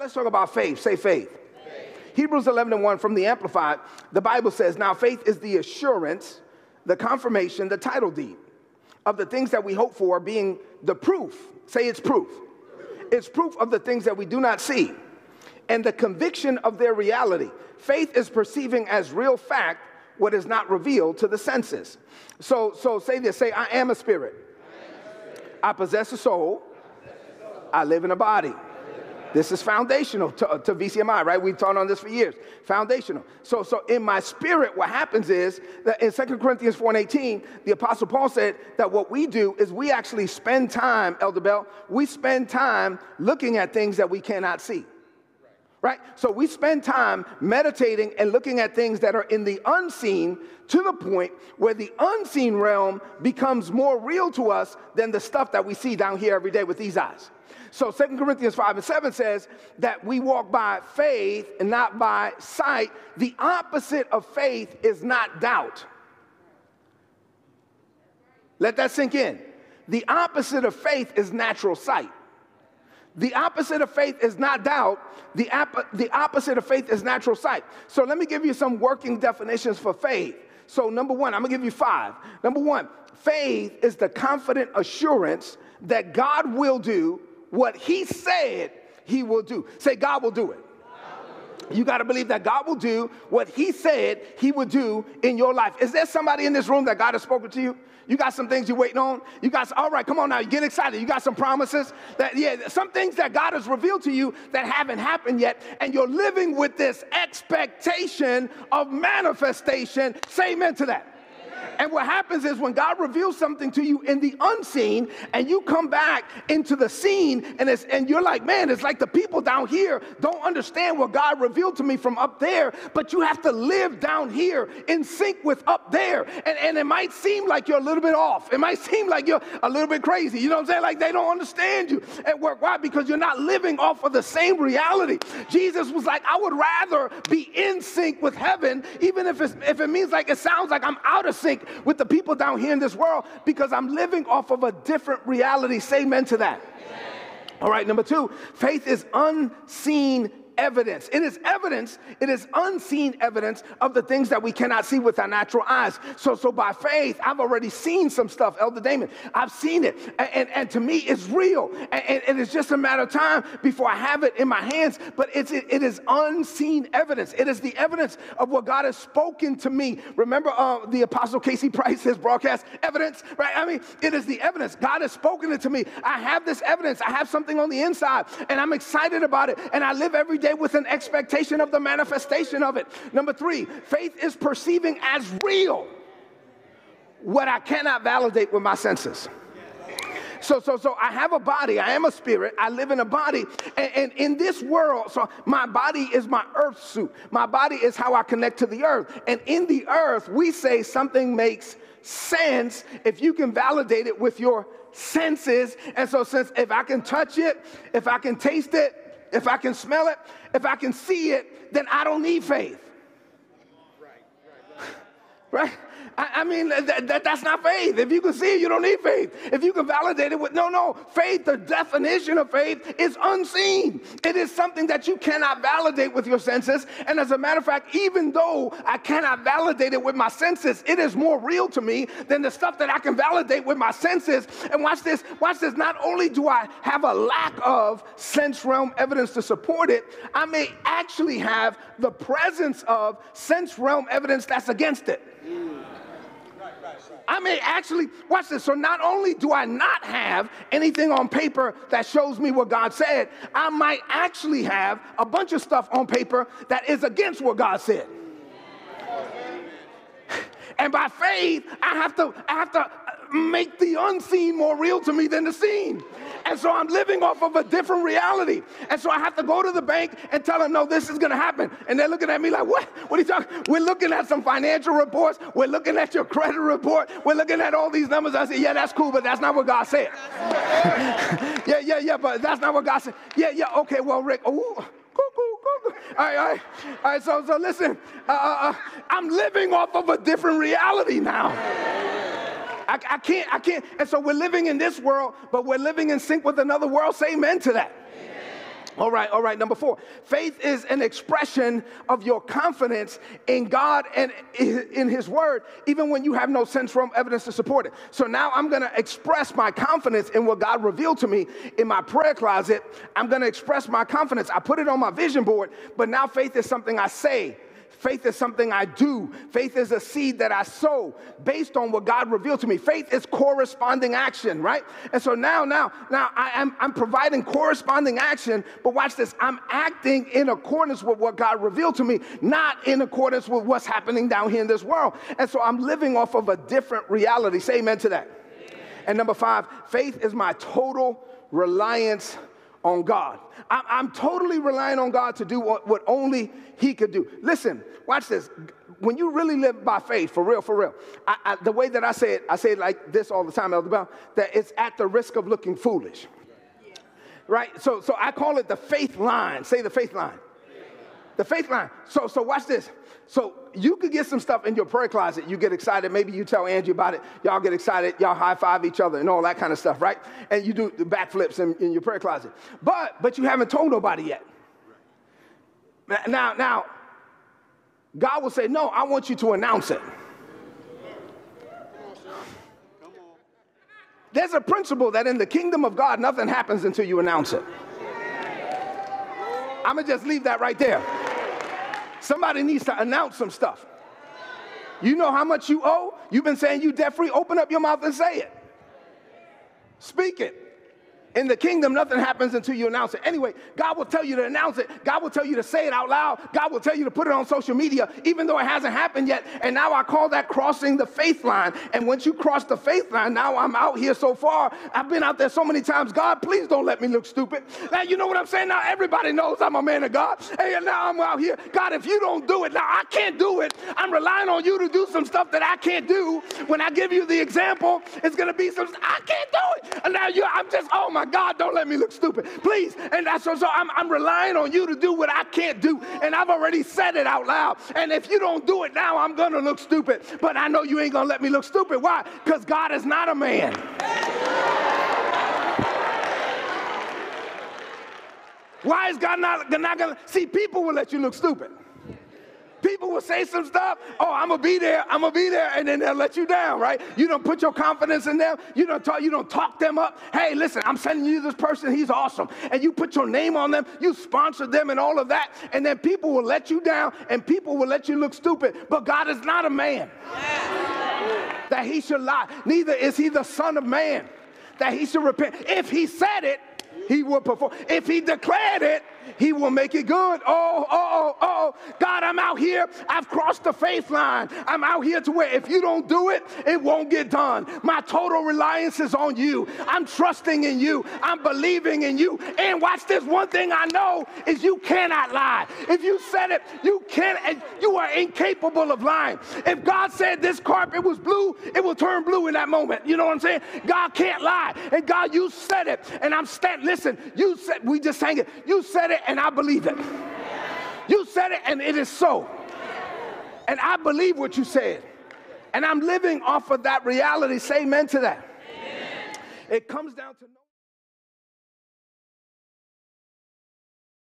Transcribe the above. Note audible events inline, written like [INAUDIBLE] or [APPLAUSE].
let's talk about faith. Say faith. faith. Hebrews 11 and 1 from the Amplified, the Bible says, Now faith is the assurance, the confirmation, the title deed of the things that we hope for, being the proof. Say it's proof. It's proof of the things that we do not see and the conviction of their reality. Faith is perceiving as real fact what is not revealed to the senses. So, so say this say, I am a spirit. I possess a soul. I live in a body. This is foundational to, to, VCMI, right? We've taught on this for years. Foundational. So, so in my spirit, what happens is that in 2 Corinthians 4 and 18, the Apostle Paul said that what we do is we actually spend time, Elder Bell, we spend time looking at things that we cannot see right? So we spend time meditating and looking at things that are in the unseen to the point where the unseen realm becomes more real to us than the stuff that we see down here every day with these eyes. So 2 Corinthians 5 and 7 says that we walk by faith and not by sight. The opposite of faith is not doubt. Let that sink in. The opposite of faith is natural sight. The opposite of faith is not doubt. The, the opposite of faith is natural sight. So let me give you some working definitions for faith. So, number one, I'm gonna give you five. Number one, faith is the confident assurance that God will do what He said He will do. Say, God will do it. You got to believe that God will do what He said He would do in your life. Is there somebody in this room that God has spoken to you? You got some things you're waiting on. You got, all right, come on now, you get excited. You got some promises that, yeah, some things that God has revealed to you that haven't happened yet, and you're living with this expectation of manifestation. Say amen to that. And what happens is when God reveals something to you in the unseen and you come back into the seen and, it's, and you're like, man, it's like the people down here don't understand what God revealed to me from up there, but you have to live down here in sync with up there. And, and it might seem like you're a little bit off. It might [LAUGHS] seem like you're a little bit crazy. You know what I'm saying? Like they don't understand you at work. Why? Because you're not living off of the same reality. Jesus was like, I would rather be in sync with heaven, even if, it's, if it means like it sounds like I'm out of sync with the people down here in this world because I'm living off of a different reality. Say amen to that. Amen. All right, number two, faith is unseen evidence. It is evidence, it is unseen evidence of the things that we cannot see with our natural eyes. So, so by faith, I've already seen some stuff, Elder Damon. I've seen it. And, and, and to me, it's real. And, and, it's just a matter of time before I have it in my hands. But it's, it, it is unseen evidence. It is the evidence of what God has spoken to me. Remember uh, the Apostle Casey [LAUGHS] Price, his broadcast evidence, right? I mean, it is the evidence. God has spoken it to me. I have this evidence. I have something on the inside, and I'm excited about it. And I live every day day with an expectation of the manifestation of it. Number three, faith is perceiving as real what I cannot validate with my senses. So, so, so I have a body. I am a spirit. I live in a body. And, and, in this world, so my body is my earth suit. My body is how I connect to the earth. And in the earth, we say something makes sense if you can validate it with your senses. And so, since if I can touch it, if I can taste it, if I can smell it, if I can see it, then I don't need faith. Right? [LAUGHS] I, I mean, that, that, that's not faith. If you can see it, you don't need faith. If you can validate it with, no, no, faith, the definition of faith is unseen. It is something that you cannot validate with your senses. And as a matter of fact, even though I cannot validate it with my senses, it is more real to me than the stuff that I can validate with my senses. And watch this, watch this. Not only do I have a lack of sense realm evidence to support it, I may actually have the presence of sense realm evidence that's against it. I may actually, watch this. So not only do I not have anything on paper that shows me what God said, I might actually have a bunch of stuff on paper that is against what God said. And by faith, I have to, I have to make the unseen more real to me than the seen. And so I'm living off of a different reality. And so I have to go to the bank and tell them, no, this is going to happen. And they're looking at me like, what? What are you talking? We're looking at some financial reports. We're looking at your credit report. We're looking at all these numbers. I say, yeah, that's cool, but that's not what God said. [LAUGHS] yeah, yeah, yeah, but that's not what God said. Yeah, yeah, okay, well, Rick, oh, all right, all right, all right. So, so listen, uh, uh, uh I'm living off of a different reality now. I, I can't, I can't. And so we're living in this world, but we're living in sync with another world. Say amen to that. All right, all right. Number four, faith is an expression of your confidence in God and in His Word, even when you have no sense realm evidence to support it. So now I'm going to express my confidence in what God revealed to me in my prayer closet. I'm going to express my confidence. I put it on my vision board, but now faith is something I say. Faith is something I do. Faith is a seed that I sow based on what God revealed to me. Faith is corresponding action, right? And so now, now, now I am I'm providing corresponding action, but watch this. I'm acting in accordance with what God revealed to me, not in accordance with what's happening down here in this world. And so I'm living off of a different reality. Say amen to that. Amen. And number five, faith is my total reliance on God. I'm, I'm, totally relying on God to do what, what only He could do. Listen, watch this. When you really live by faith, for real, for real, I, I, the way that I say it, I say it like this all the time, Elder Bell, that it's at the risk of looking foolish. Right? So, so I call it the faith line. Say the faith line. The faith line. So, so watch this. So you could get some stuff in your prayer closet. You get excited. Maybe you tell Angie about it. Y'all get excited. Y'all high five each other and all that kind of stuff, right? And you do the backflips in, in your prayer closet. But but you haven't told nobody yet. Now now, God will say, "No, I want you to announce it." There's a principle that in the kingdom of God, nothing happens until you announce it. I'm gonna just leave that right there. Somebody needs to announce some stuff. You know how much you owe? You've been saying you debt free. Open up your mouth and say it. Speak it. In the kingdom, nothing happens until you announce it. Anyway, God will tell you to announce it. God will tell you to say it out loud. God will tell you to put it on social media, even though it hasn't happened yet. And now I call that crossing the faith line. And once you cross the faith line, now I'm out here so far. I've been out there so many times. God, please don't let me look stupid. Now, you know what I'm saying? Now everybody knows I'm a man of God. And now I'm out here. God, if you don't do it, now I can't do it. I'm relying on you to do some stuff that I can't do. When I give you the example, it's going to be some, I can't do it. And now you, I'm just, oh my my God, don't let me look stupid. Please. And so, so I'm, I'm relying on you to do what I can't do. And I've already said it out loud. And if you don't do it now, I'm going to look stupid. But I know you ain't going to let me look stupid. Why? Because God is not a man. Why is God not, not going to? See, people will let you look stupid. People will say some stuff. Oh, I'm gonna be there. I'm gonna be there, and then they'll let you down, right? You don't put your confidence in them. You don't talk. You don't talk them up. Hey, listen, I'm sending you this person. He's awesome, and you put your name on them. You sponsor them, and all of that, and then people will let you down, and people will let you look stupid. But God is not a man that He should lie. Neither is He the Son of Man that He should repent. If He said it, He would perform. If He declared it he will make it good. Oh, oh, oh, oh. God, I'm out here. I've crossed the faith line. I'm out here to where if you don't do it, it won't get done. My total reliance is on you. I'm trusting in you. I'm believing in you. And watch this one thing I know is you cannot lie. If you said it, you can't, and you are incapable of lying. If God said this carpet was blue, it will turn blue in that moment. You know what I'm saying? God can't lie. And God, you said it. And I'm stand. Listen, you said, we just sang it. You said it it and I believe it. You said it and it is so. And I believe what you said. And I'm living off of that reality. Say amen to that. It comes down to